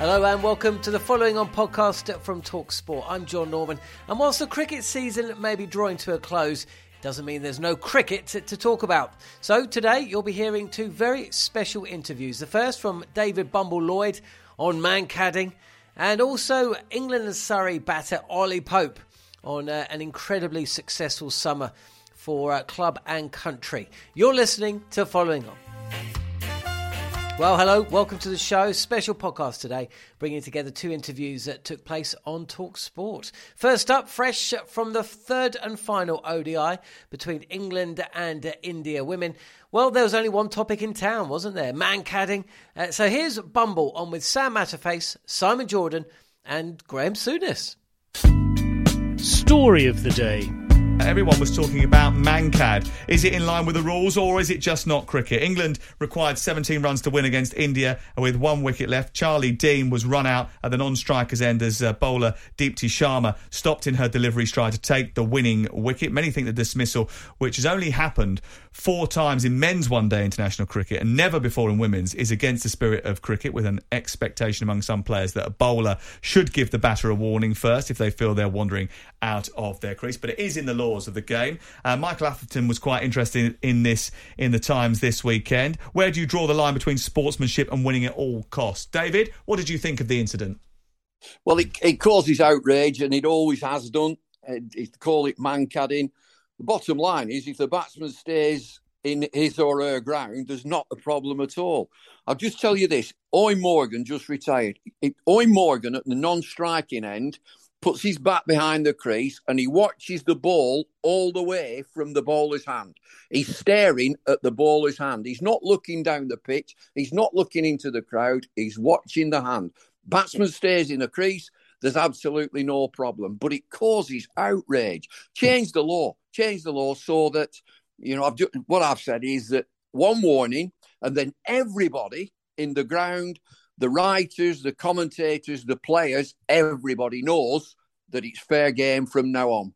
Hello and welcome to the following on podcast from Talksport. I'm John Norman, and whilst the cricket season may be drawing to a close, it doesn't mean there's no cricket to, to talk about. So today you'll be hearing two very special interviews. The first from David Bumble Lloyd on Mankadding, and also England and Surrey batter Ollie Pope on uh, an incredibly successful summer for uh, club and country. You're listening to Following On. Well, hello, welcome to the show. Special podcast today, bringing together two interviews that took place on Talk Sport. First up, fresh from the third and final ODI between England and India women. Well, there was only one topic in town, wasn't there? Mankadding. Uh, so here's Bumble on with Sam Matterface, Simon Jordan, and Graham Souness. Story of the day. Everyone was talking about Mankad. Is it in line with the rules or is it just not cricket? England required 17 runs to win against India with one wicket left. Charlie Dean was run out at the non-striker's end as uh, bowler Deepti Sharma stopped in her delivery stride to take the winning wicket. Many think the dismissal, which has only happened four times in men's one-day international cricket and never before in women's, is against the spirit of cricket with an expectation among some players that a bowler should give the batter a warning first if they feel they're wandering out of their crease. But it is in the of the game. Uh, Michael Atherton was quite interested in this in the Times this weekend. Where do you draw the line between sportsmanship and winning at all costs? David, what did you think of the incident? Well, it, it causes outrage, and it always has done. It, call it Mankadding. The bottom line is, if the batsman stays in his or her ground, there's not a problem at all. I'll just tell you this: Eoin Morgan just retired. Eoin Morgan at the non-striking end puts his back behind the crease and he watches the ball all the way from the bowler's hand. He's staring at the bowler's hand. He's not looking down the pitch. He's not looking into the crowd. He's watching the hand. Batsman stays in the crease. There's absolutely no problem, but it causes outrage. Change the law. Change the law so that you know. I've just, what I've said is that one warning, and then everybody in the ground the writers, the commentators, the players, everybody knows that it's fair game from now on.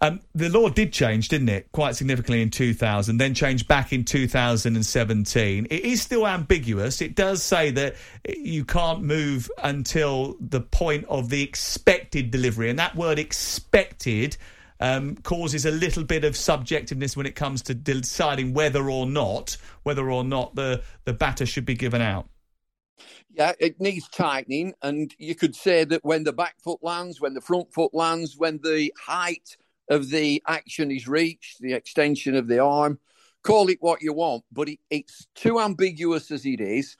Um, the law did change, didn't it? Quite significantly in 2000, then changed back in 2017. It is still ambiguous. It does say that you can't move until the point of the expected delivery. And that word expected um, causes a little bit of subjectiveness when it comes to deciding whether or not, whether or not the, the batter should be given out. Yeah, it needs tightening, and you could say that when the back foot lands, when the front foot lands, when the height of the action is reached, the extension of the arm, call it what you want, but it, it's too ambiguous as it is.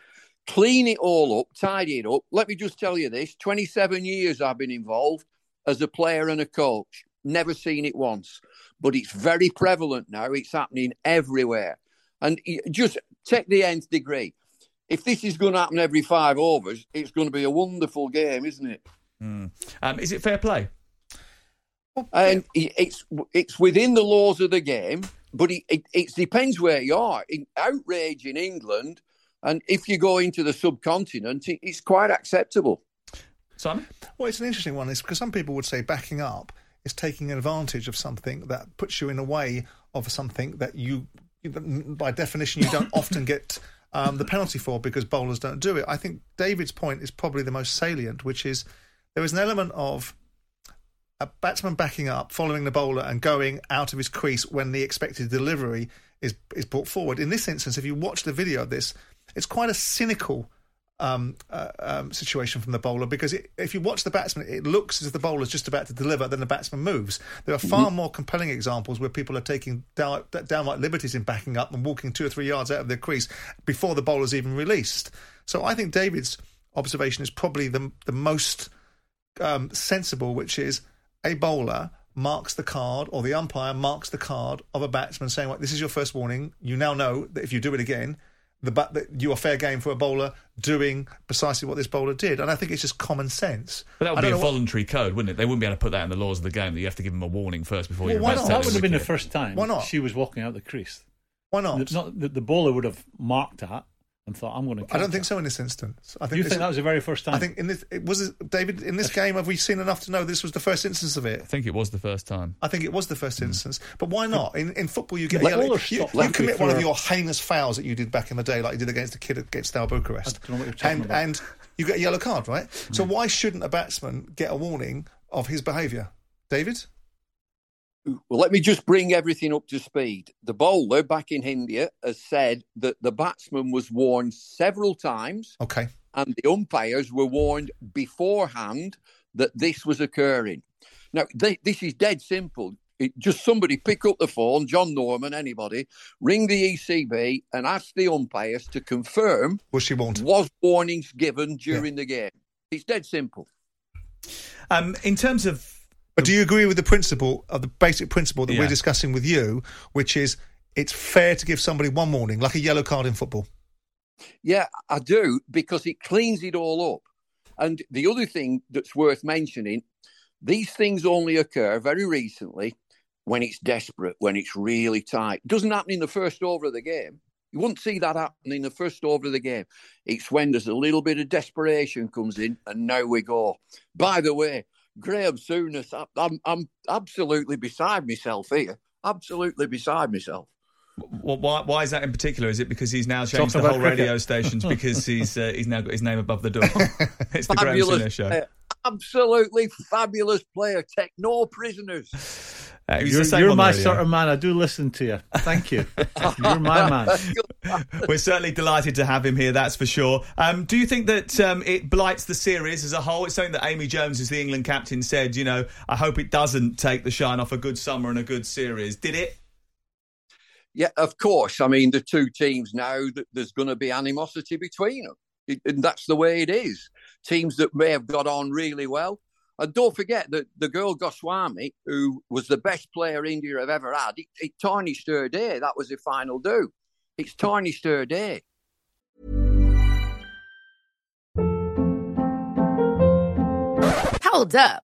Clean it all up, tidy it up. Let me just tell you this 27 years I've been involved as a player and a coach. Never seen it once, but it's very prevalent now. It's happening everywhere. And just take the nth degree if this is going to happen every five overs, it's going to be a wonderful game, isn't it? Mm. Um, is it fair play? And it's it's within the laws of the game, but it, it, it depends where you are. In outrage in England, and if you go into the subcontinent, it, it's quite acceptable. Simon? Well, it's an interesting one. Is because some people would say backing up is taking advantage of something that puts you in a way of something that you, by definition, you don't often get um, the penalty for because bowlers don't do it. I think David's point is probably the most salient, which is there is an element of a batsman backing up, following the bowler, and going out of his crease when the expected delivery is is brought forward. In this instance, if you watch the video of this, it's quite a cynical um, uh, um, situation from the bowler because it, if you watch the batsman, it looks as if the bowler is just about to deliver, then the batsman moves. There are far mm-hmm. more compelling examples where people are taking down, downright liberties in backing up and walking two or three yards out of their crease before the bowler's even released. So I think David's observation is probably the the most um, sensible, which is a bowler marks the card or the umpire marks the card of a batsman saying, "Well, this is your first warning. You now know that if you do it again." The that you are fair game for a bowler doing precisely what this bowler did, and I think it's just common sense. But that would be a voluntary what... code, wouldn't it? They wouldn't be able to put that in the laws of the game that you have to give them a warning first before well, you. Why not? That would have been the first time. Why not? She was walking out the crease. Why not? The, not the, the bowler would have marked that and thought, "I'm going to." I don't think so in this instance. I think you this, think that was the very first time. I think in this it was David in this game. Have we seen enough to know this was the first instance of it? I think it was the first time. I think it was the first mm. instance. But why not? In in football, you get yeah, yellow, you, you commit one of your heinous fouls that you did back in the day, like you did against the kid against Steaua Bucharest, and about. and you get a yellow card, right? Mm. So why shouldn't a batsman get a warning of his behaviour, David? Well, let me just bring everything up to speed. The bowler back in India has said that the batsman was warned several times. Okay. And the umpires were warned beforehand that this was occurring. Now, they, this is dead simple. It, just somebody pick up the phone, John Norman, anybody, ring the ECB and ask the umpires to confirm was she warned? Was warnings given during yeah. the game? It's dead simple. Um, in terms of but do you agree with the principle of the basic principle that yeah. we're discussing with you, which is it's fair to give somebody one warning, like a yellow card in football? Yeah, I do, because it cleans it all up. And the other thing that's worth mentioning, these things only occur very recently when it's desperate, when it's really tight. It doesn't happen in the first over of the game. You wouldn't see that happen in the first over of the game. It's when there's a little bit of desperation comes in, and now we go. By the way, Graham Souness, I'm, I'm absolutely beside myself here. Absolutely beside myself. Well, why, why is that in particular? Is it because he's now changed Talking the whole cricket. radio stations because he's uh, he's now got his name above the door? it's the fabulous, Graham Souness show. Uh, absolutely fabulous player. Take no prisoners. Uh, you're, you're my sort of man. I do listen to you. Thank you. you're my man. We're certainly delighted to have him here, that's for sure. Um, do you think that um, it blights the series as a whole? It's something that Amy Jones, as the England captain, said, you know, I hope it doesn't take the shine off a good summer and a good series. Did it? Yeah, of course. I mean, the two teams now, there's going to be animosity between them. and that's the way it is. Teams that may have got on really well and don't forget that the girl Goswami, who was the best player India have ever had, it, it tarnished her day. That was the final do. It's tarnished her day. Hold up.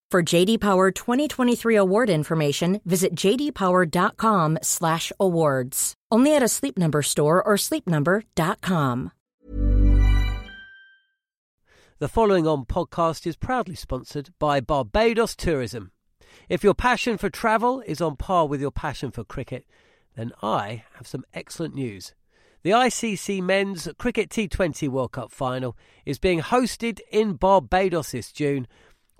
For JD Power 2023 award information, visit jdpower.com/awards. Only at a Sleep Number store or sleepnumber.com. The following on podcast is proudly sponsored by Barbados Tourism. If your passion for travel is on par with your passion for cricket, then I have some excellent news. The ICC Men's Cricket T20 World Cup final is being hosted in Barbados this June,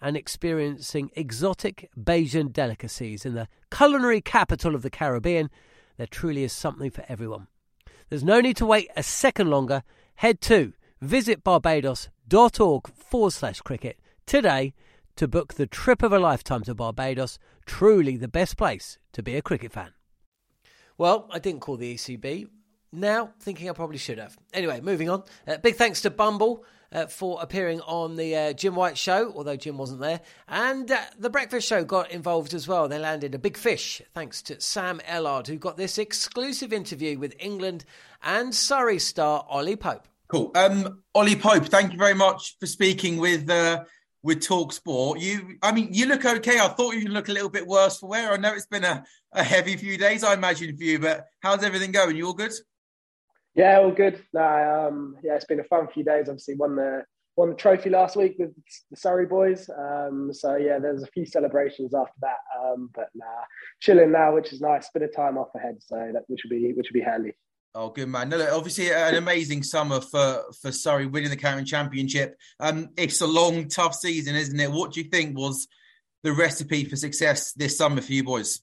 and experiencing exotic Bajan delicacies in the culinary capital of the Caribbean. There truly is something for everyone. There's no need to wait a second longer. Head to visitbarbados.org forward slash cricket today to book the trip of a lifetime to Barbados, truly the best place to be a cricket fan. Well, I didn't call the ECB. Now, thinking I probably should have. Anyway, moving on. Uh, big thanks to Bumble uh, for appearing on the uh, Jim White show, although Jim wasn't there. And uh, the Breakfast Show got involved as well. They landed a big fish, thanks to Sam Ellard, who got this exclusive interview with England and Surrey star Ollie Pope. Cool. Um, Ollie Pope, thank you very much for speaking with uh, with Talk Sport. You, I mean, you look okay. I thought you look a little bit worse for wear. I know it's been a, a heavy few days, I imagine, for you, but how's everything going? You all good? Yeah, all good. Um, yeah, it's been a fun few days. Obviously, won the won the trophy last week with the Surrey boys. Um, so yeah, there's a few celebrations after that. Um, but nah, chilling now, which is nice. Bit of time off ahead, so that which would be which would be handy. Oh, good man. No, look, obviously an amazing summer for for Surrey winning the county championship. Um, it's a long, tough season, isn't it? What do you think was the recipe for success this summer for you boys?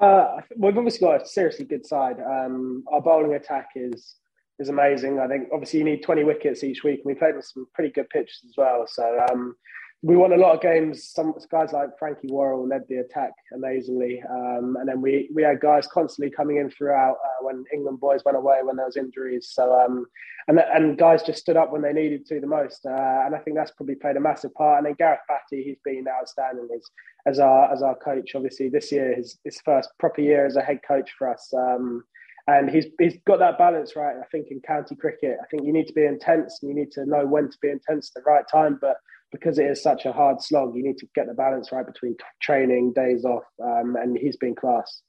Uh, we've obviously got a seriously good side. Um, our bowling attack is is amazing. I think obviously you need 20 wickets each week, and we played with some pretty good pitches as well. So um, we won a lot of games. Some guys like Frankie Worrall led the attack amazingly, um, and then we we had guys constantly coming in throughout uh, when England boys went away when there was injuries. So um, and and guys just stood up when they needed to the most, uh, and I think that's probably played a massive part. And then Gareth Batty, he's been outstanding as as our as our coach. Obviously, this year his his first proper year as a head coach for us. Um, and he's he's got that balance right. I think in county cricket, I think you need to be intense and you need to know when to be intense at the right time. But because it is such a hard slog, you need to get the balance right between training, days off, um, and he's been class.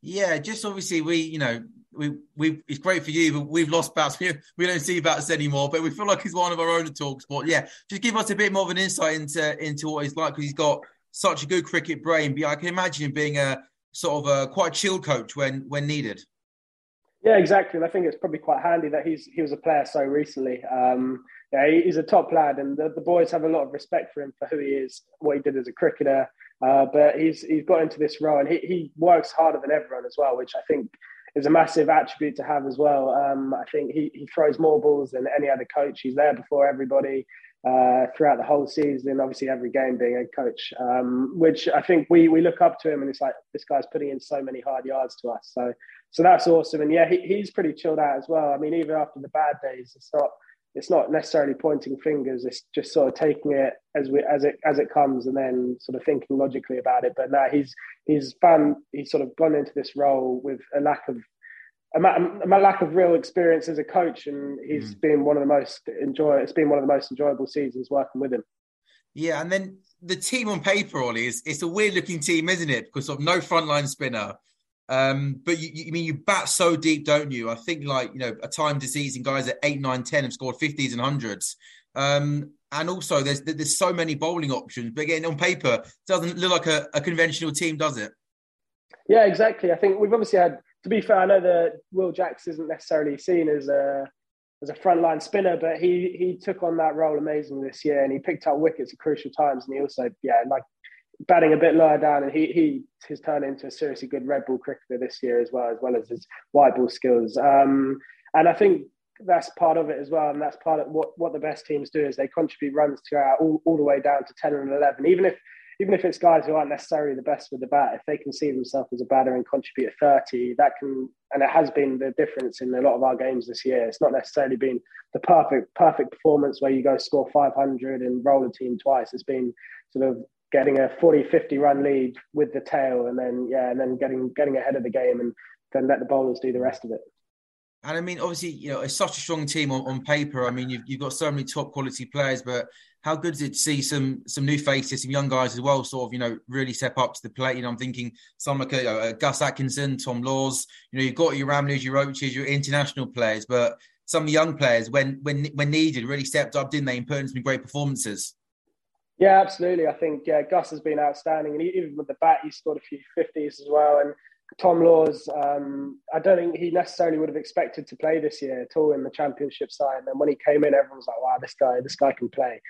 Yeah, just obviously we, you know, we we it's great for you, but we've lost bats. We, we don't see bats anymore, but we feel like he's one of our own talks. But Yeah, just give us a bit more of an insight into into what he's like because he's got such a good cricket brain. But I can imagine him being a sort of a quite chill coach when when needed. Yeah, exactly. And I think it's probably quite handy that he's he was a player so recently. Um, yeah, he's a top lad, and the, the, boys have a lot of respect for him for who he is, what he did as a cricketer. Uh, but he's he's got into this role, and he, he works harder than everyone as well, which I think is a massive attribute to have as well. Um, I think he, he throws more balls than any other coach. He's there before everybody uh, throughout the whole season, obviously every game being a coach, um, which I think we we look up to him, and it's like this guy's putting in so many hard yards to us. So so that's awesome. And yeah, he, he's pretty chilled out as well. I mean, even after the bad days, it's not it's not necessarily pointing fingers. It's just sort of taking it as we as it as it comes, and then sort of thinking logically about it. But now he's he's found he's sort of gone into this role with a lack of a, a lack of real experience as a coach, and he's mm. been one of the most enjoy. It's been one of the most enjoyable seasons working with him. Yeah, and then the team on paper, Ollie, is it's a weird looking team, isn't it? Because of no frontline spinner, um, but you, you, I mean you bat so deep, don't you? I think like you know a time to season guys at eight, nine, ten have scored fifties and hundreds. Um, and also there's there's so many bowling options. But again, on paper, doesn't look like a, a conventional team, does it? Yeah, exactly. I think we've obviously had. To be fair, I know that Will Jacks isn't necessarily seen as a as a frontline spinner, but he he took on that role amazingly this year, and he picked up wickets at crucial times, and he also yeah like batting a bit lower down, and he he has turned into a seriously good red ball cricketer this year as well, as well as his white ball skills. Um, and I think that's part of it as well, and that's part of what, what the best teams do is they contribute runs our, all, all the way down to ten and eleven, even if even if it's guys who aren't necessarily the best with the bat, if they can see themselves as a batter and contribute a 30, that can, and it has been the difference in a lot of our games this year. It's not necessarily been the perfect, perfect performance where you go score 500 and roll a team twice. It's been sort of getting a 40, 50 run lead with the tail, and then yeah, and then getting getting ahead of the game, and then let the bowlers do the rest of it. And I mean, obviously, you know, it's such a strong team on, on paper. I mean, you've, you've got so many top quality players, but how good is it to see some some new faces, some young guys as well, sort of, you know, really step up to the plate? You know, I'm thinking some like uh Gus Atkinson, Tom Lawes. You know, you've got your Ramleys, your Roaches, your international players, but some of the young players, when when when needed, really stepped up, didn't they, and put in some great performances. Yeah, absolutely. I think yeah, Gus has been outstanding, and even with the bat, he scored a few fifties as well. And Tom Lawes, um, I don't think he necessarily would have expected to play this year at all in the championship side. And then when he came in, everyone was like, "Wow, this guy, this guy can play."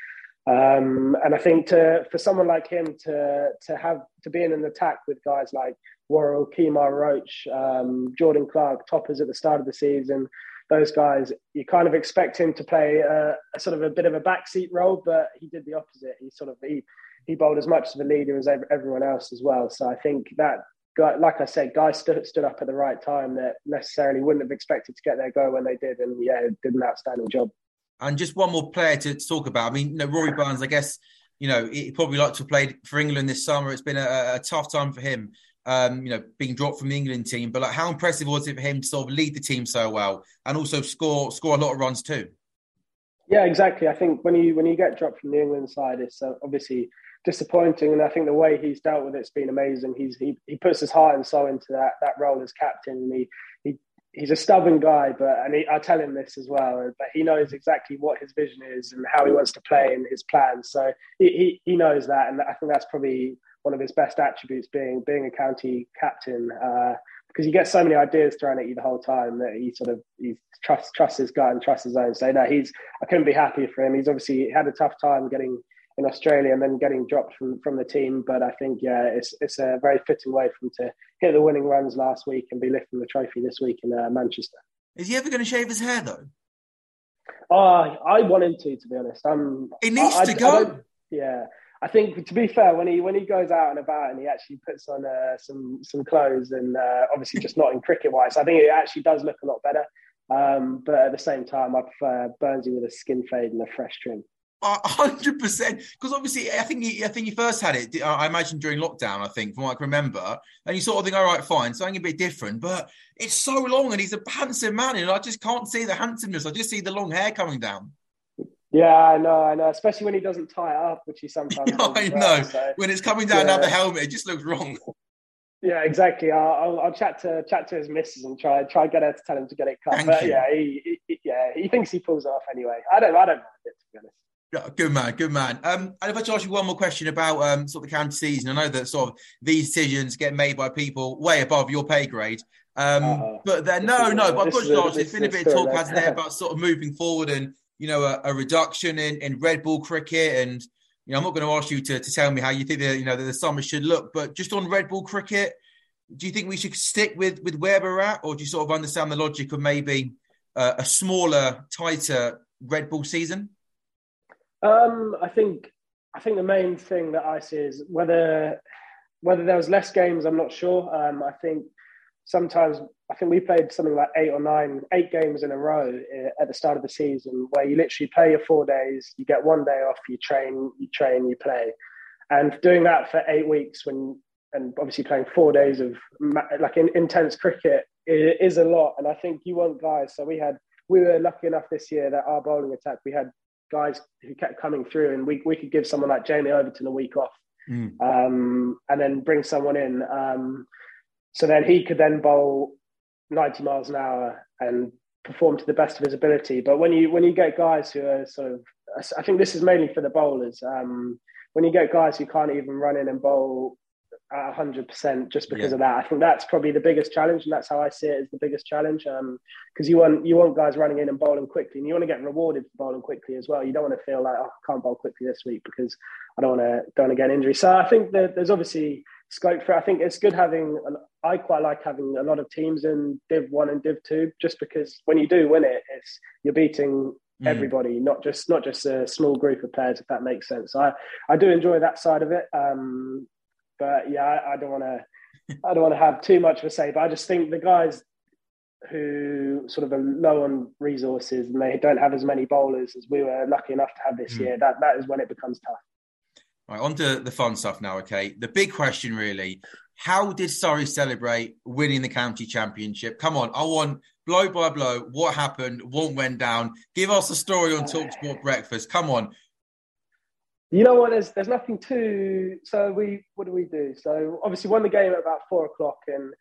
Um, and I think to for someone like him to to have to be in an attack with guys like Worrall, Kemar Roach, um, Jordan Clark, toppers at the start of the season, those guys, you kind of expect him to play a, a sort of a bit of a backseat role, but he did the opposite. He sort of he he bowled as much of a leader as everyone else as well. So I think that like I said, guys stood stood up at the right time that necessarily wouldn't have expected to get their go when they did, and yeah, did an outstanding job. And just one more player to talk about. I mean, you know, Rory Burns, I guess, you know, he probably like to played for England this summer. It's been a, a tough time for him, um, you know, being dropped from the England team. But like, how impressive was it for him to sort of lead the team so well and also score score a lot of runs too? Yeah, exactly. I think when you when you get dropped from the England side, it's uh, obviously disappointing, and I think the way he's dealt with it's been amazing. He's he, he puts his heart and soul into that that role as captain, and he he's a stubborn guy, but and he, I tell him this as well. But he knows exactly what his vision is and how he wants to play and his plans. So he, he, he knows that, and I think that's probably one of his best attributes being being a county captain. Uh, because you get so many ideas thrown at you the whole time that he sort of he trusts trusts his gut and trusts his own. So no, he's I couldn't be happier for him. He's obviously had a tough time getting in Australia and then getting dropped from, from the team. But I think yeah, it's it's a very fitting way for him to hit the winning runs last week and be lifting the trophy this week in uh, Manchester. Is he ever going to shave his hair though? Oh, I want him to. To be honest, I'm. It needs I, to I, go. I yeah. I think to be fair, when he when he goes out and about and he actually puts on uh, some some clothes and uh, obviously just not in cricket wise, I think it actually does look a lot better. Um, but at the same time, I prefer Burnsy with a skin fade and a fresh trim hundred percent. Because obviously, I think he, I think he first had it. I imagine during lockdown. I think from what I can remember, and you sort of think, all right, fine, something a bit different. But it's so long, and he's a handsome man, and I just can't see the handsomeness. I just see the long hair coming down. Yeah, I know, I know. Especially when he doesn't tie it up, which he sometimes. I know. so, when it's coming down yeah. the helmet, it just looks wrong. Yeah, exactly. I'll, I'll, I'll, chat to chat to his missus and try try get her to tell him to get it cut. Thank but you. yeah, he, he, yeah, he thinks he pulls it off anyway. I don't I don't mind it to be honest. Good man, good man. Um, and if I ask you one more question about um, sort of the county season, I know that sort of these decisions get made by people way above your pay grade. Um, uh, but then, no, no, but I've got to ask, there's been a bit of talk, hasn't there, about sort of moving forward and, you know, a, a, reduction in, in red ball cricket. And, you know, I'm not going to ask you to, to tell me how you think that, you know, that the summer should look, but just on red ball cricket, do you think we should stick with, with where we're at? Or do you sort of understand the logic of maybe uh, a smaller, tighter red ball season? Um, I think I think the main thing that I see is whether whether there was less games. I'm not sure. Um, I think sometimes I think we played something like eight or nine, eight games in a row eh, at the start of the season, where you literally play your four days, you get one day off, you train, you train, you play, and doing that for eight weeks when and obviously playing four days of like in, intense cricket is a lot. And I think you want guys. So we had we were lucky enough this year that our bowling attack we had guys who kept coming through, and we we could give someone like Jamie Overton a week off, mm. um, and then bring someone in. Um, so then he could then bowl 90 miles an hour and perform to the best of his ability. But when you when you get guys who are sort of, I think this is mainly for the bowlers. Um, when you get guys who can't even run in and bowl at hundred percent just because yeah. of that. I think that's probably the biggest challenge, and that's how I see it as the biggest challenge. Because um, you want you want guys running in and bowling quickly, and you want to get rewarded for bowling quickly as well. You don't want to feel like oh, I can't bowl quickly this week because I don't want to don't want to get injury. So I think that there's obviously scope for. I think it's good having. I quite like having a lot of teams in Div One and Div Two, just because when you do win it, it's you're beating mm. everybody, not just not just a small group of players, if that makes sense. I, I do enjoy that side of it. Um, but yeah, I, I don't want to. I don't want to have too much of a say, but I just think the guys who sort of are low on resources and they don't have as many bowlers as we were lucky enough to have this mm. year, that that is when it becomes tough. Right, on to the fun stuff now, okay? The big question, really how did Surrey celebrate winning the county championship? Come on, I want blow by blow what happened, what went down. Give us a story on Talksport Breakfast. Come on. You know what? There's there's nothing too. So we what do we do? So obviously won the game at about four o'clock and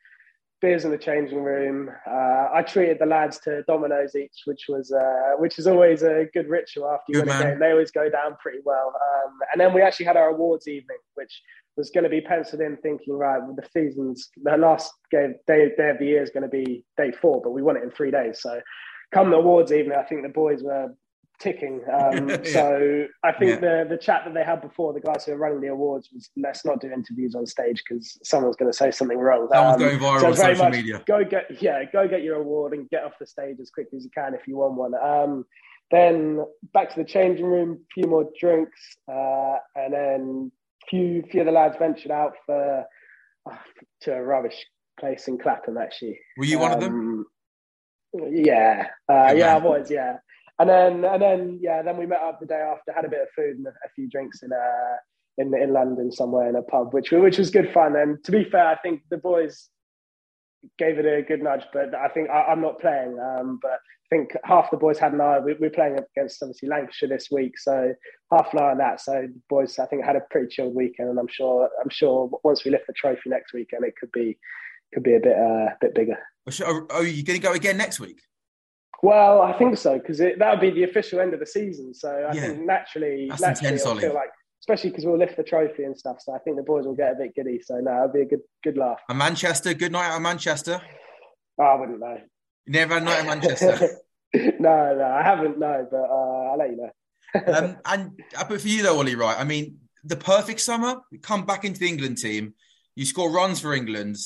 beers in the changing room. Uh, I treated the lads to Domino's each, which was uh, which is always a good ritual after you good win man. a game. They always go down pretty well. Um, and then we actually had our awards evening, which was going to be penciled in, thinking right, well, the season's the last game day, day of the year is going to be day four, but we won it in three days. So come the awards evening, I think the boys were ticking. Um, yeah. So I think yeah. the the chat that they had before the guys who were running the awards was let's not do interviews on stage because someone's going to say something wrong. Someone's um, going viral so on social media. Go get yeah, go get your award and get off the stage as quickly as you can if you want one. Um, then back to the changing room, a few more drinks, uh, and then few few of the lads ventured out for uh, to a rubbish place in Clapham. Actually, were you one of them? Um, yeah, uh, yeah, I was. Yeah, and then and then yeah, then we met up the day after, had a bit of food and a, a few drinks in uh in in London somewhere in a pub, which which was good fun. And to be fair, I think the boys gave it a good nudge, but I think I, am not playing. Um, but I think half the boys had an eye. We, are playing against obviously Lancashire this week, so half an eye on that. So the boys, I think, had a pretty chilled weekend, and I'm sure I'm sure once we lift the trophy next weekend, it could be could be a bit uh, bit bigger. Are you going to go again next week? Well, I think so because that would be the official end of the season. So I yeah. think naturally, That's naturally, intense, feel like especially because we'll lift the trophy and stuff. So I think the boys will get a bit giddy. So no, it'll be a good good laugh. And Manchester, good night out of Manchester. Oh, I wouldn't know. You never had a night in Manchester. no, no, I haven't. No, but uh, I'll let you know. um, and uh, but for you though, Ollie, right? I mean, the perfect summer. Come back into the England team. You score runs for England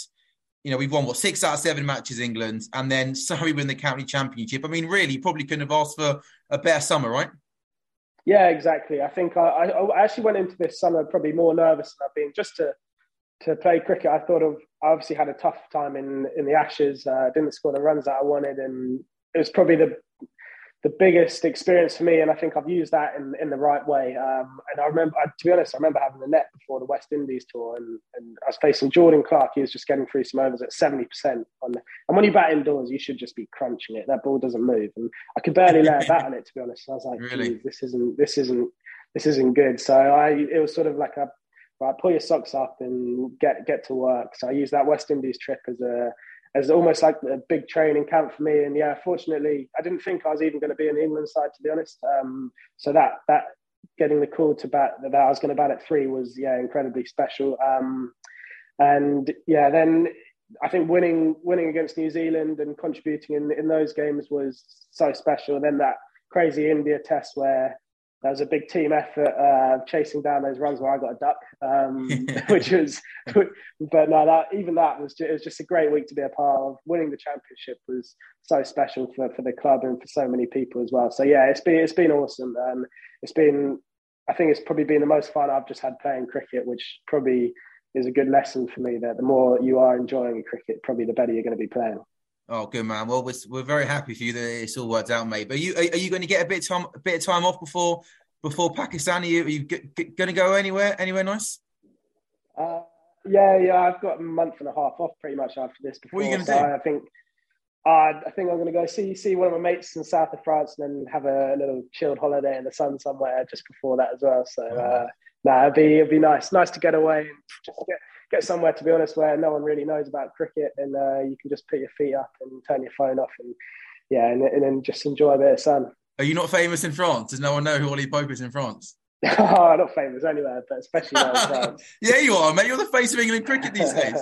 you know, we've won what six out of seven matches England, and then Surrey win the county championship. I mean, really, probably couldn't have asked for a better summer, right? Yeah, exactly. I think I, I, actually went into this summer probably more nervous than I've been just to to play cricket. I thought of I obviously had a tough time in in the Ashes. Uh, didn't score the runs that I wanted, and it was probably the the biggest experience for me, and I think I've used that in, in the right way. Um, and I remember, to be honest, I remember having the net before the West Indies tour, and, and I was facing Jordan Clark. He was just getting through some overs at seventy percent on the, and when you bat indoors, you should just be crunching it. That ball doesn't move, and I could barely lay a bat on it. To be honest, I was like, really? this isn't this isn't this isn't good. So I, it was sort of like a right, pull your socks up and get get to work. So I used that West Indies trip as a as almost like a big training camp for me. And yeah, fortunately, I didn't think I was even going to be in the England side, to be honest. Um, so that that getting the call to bat that I was going to bat at three was yeah incredibly special. Um, and yeah, then I think winning winning against New Zealand and contributing in in those games was so special. And then that crazy India test where there was a big team effort uh, chasing down those runs where I got a duck, um, which was, but no, that even that was just, it was just a great week to be a part of. Winning the championship was so special for, for the club and for so many people as well. So yeah, it's been it's been awesome. Um, it's been, I think it's probably been the most fun I've just had playing cricket, which probably is a good lesson for me that the more you are enjoying cricket, probably the better you're going to be playing. Oh, good man. Well, we're, we're very happy for you that it's all worked out, mate. But are you are, are you going to get a bit of time a bit of time off before before Pakistan? Are you, are you g- g- going to go anywhere anywhere nice? Uh, yeah, yeah. I've got a month and a half off pretty much after this. Before, what are you going to so do? I think uh, I think I'm going to go see see one of my mates in south of France and then have a little chilled holiday in the sun somewhere just before that as well. So, uh, nah, it'd be it'd be nice, nice to get away and just get get somewhere to be honest where no one really knows about cricket and uh, you can just put your feet up and turn your phone off and yeah and, and then just enjoy a bit of sun. Are you not famous in france? Does no one know who ollie pope is in france? Oh not famous anywhere but especially in france. Yeah you are mate. You're the face of england cricket these days.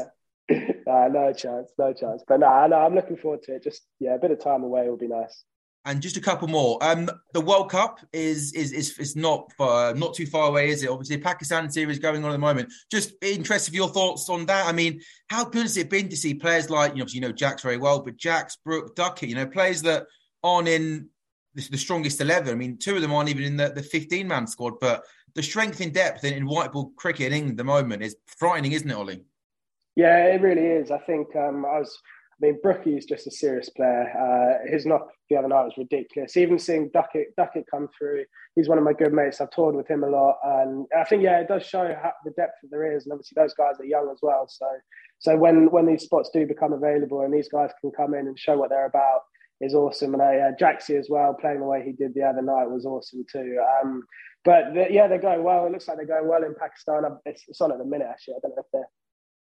Uh, no chance no chance. But no, no i'm looking forward to it. Just yeah a bit of time away will be nice and just a couple more. Um, the World Cup is is is, is not far, not too far away, is it? Obviously, Pakistan series going on at the moment. Just interested in your thoughts on that. I mean, how good has it been to see players like you know, you know Jacks very well, but Jacks, Brook, Duckett, you know, players that aren't in the, the strongest eleven. I mean, two of them aren't even in the, the fifteen man squad, but the strength in depth in, in white ball cricket in England at the moment is frightening, isn't it, Ollie? Yeah, it really is. I think um, I was mean, Brookie is just a serious player. Uh, his knock the other night was ridiculous. Even seeing Duckett, Duckett come through, he's one of my good mates. I've toured with him a lot, and I think yeah, it does show how, the depth that there is. And obviously, those guys are young as well. So, so when when these spots do become available and these guys can come in and show what they're about, is awesome. And uh, Jaxie as well, playing the way he did the other night was awesome too. Um, but the, yeah, they're going well. It looks like they're going well in Pakistan. It's, it's on at the minute actually. I don't know if they're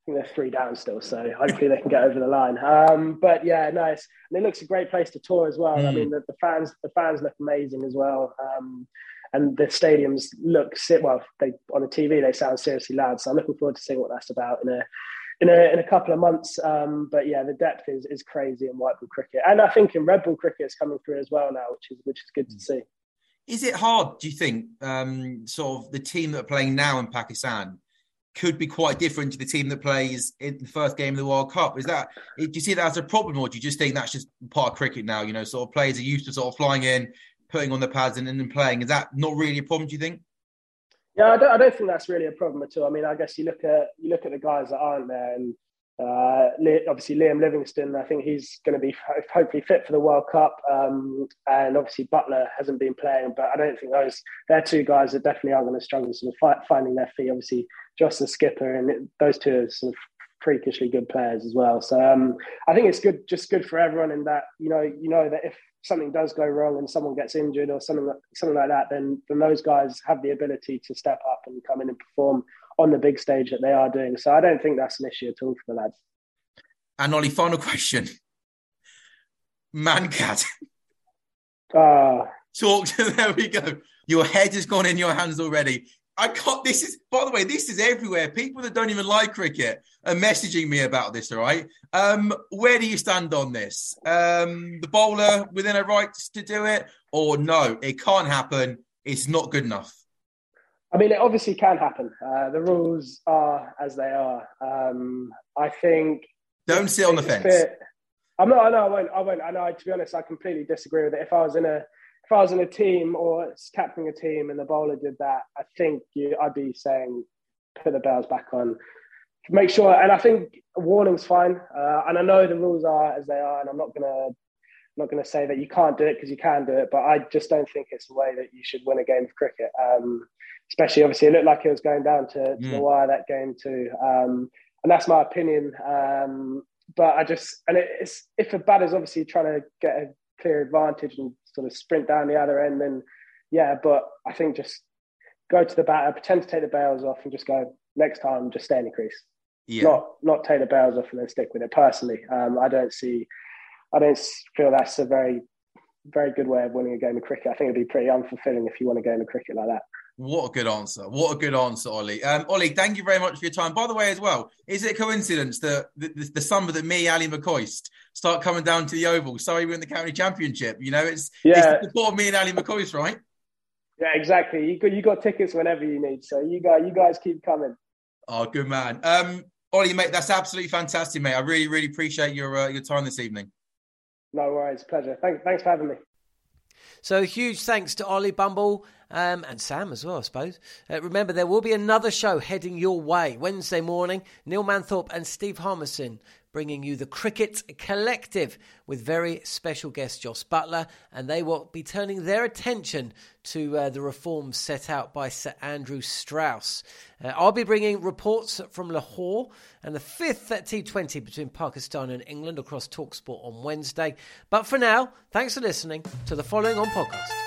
think they're three down still, so hopefully they can get over the line. Um, but yeah, nice. And it looks a great place to tour as well. Mm. I mean, the, the, fans, the fans look amazing as well. Um, and the stadiums look sit well. They on the TV they sound seriously loud. So I'm looking forward to seeing what that's about in a in a in a couple of months. Um, but yeah, the depth is is crazy in white ball cricket, and I think in red ball cricket it's coming through as well now, which is which is good to mm. see. Is it hard? Do you think um, sort of the team that are playing now in Pakistan? Could be quite different to the team that plays in the first game of the World Cup. Is that do you see that as a problem, or do you just think that's just part of cricket now? You know, sort of players are used to sort of flying in, putting on the pads, and then playing. Is that not really a problem? Do you think? Yeah, I don't, I don't think that's really a problem at all. I mean, I guess you look at you look at the guys that aren't there, and uh, obviously Liam Livingstone, I think he's going to be hopefully fit for the World Cup, um, and obviously Buttler hasn't been playing, but I don't think those they're two guys that definitely are going to struggle sort of finding their feet. Obviously, Josh the skipper, and those two are sort of freakishly good players as well. So um, I think it's good, just good for everyone in that you know you know that if something does go wrong and someone gets injured or something something like that, then then those guys have the ability to step up and come in and perform on the big stage that they are doing. So I don't think that's an issue at all for the lads. And Ollie, final question. Mankad. Ah. Uh, Talk to there we go. Your head has gone in your hands already. I can't. This is, by the way, this is everywhere. People that don't even like cricket are messaging me about this. All right. Um, where do you stand on this? Um, the bowler within a right to do it, or no? It can't happen. It's not good enough. I mean, it obviously can happen. Uh, the rules are as they are. Um, I think. Don't sit on the fence. Fit. I'm not. I know. I won't. I won't. I know. To be honest, I completely disagree with it. If I was in a if I was in a team or captaining a team and the bowler did that, I think you, I'd be saying put the bells back on. Make sure, and I think a warning's fine. Uh, and I know the rules are as they are, and I'm not gonna not going to say that you can't do it because you can do it, but I just don't think it's the way that you should win a game of cricket. Um, especially, obviously, it looked like it was going down to, to mm. the wire that game too, um, and that's my opinion. Um, but I just and it's if a batter's obviously trying to get a clear advantage and sort of sprint down the other end, then yeah. But I think just go to the batter, pretend to take the bails off, and just go next time. Just stay in the crease. Yeah. Not not take the bails off and then stick with it. Personally, um, I don't see. I don't feel that's a very very good way of winning a game of cricket. I think it'd be pretty unfulfilling if you won a game of cricket like that. What a good answer. What a good answer, Ollie. Um, Ollie, thank you very much for your time. By the way, as well, is it coincidence that the, the, the summer that me, Ally McCoist, start coming down to the Oval? Sorry, we're in the county championship. You know, it's, yeah. it's the support of me and Ally McCoist, right? Yeah, exactly. You got, you got tickets whenever you need. So you guys, you guys keep coming. Oh, good man. Um, Ollie, mate, that's absolutely fantastic, mate. I really, really appreciate your uh, your time this evening. No worries, pleasure. Thanks, thanks for having me. So huge thanks to Ollie Bumble um, and Sam as well, I suppose. Uh, remember, there will be another show heading your way Wednesday morning. Neil Manthorp and Steve Harmison bringing you the Cricket Collective with very special guest Jos Buttler, and they will be turning their attention to uh, the reforms set out by Sir Andrew Strauss. Uh, I'll be bringing reports from Lahore and the fifth T20 between Pakistan and England across Talksport on Wednesday. But for now, thanks for listening to the following on podcast.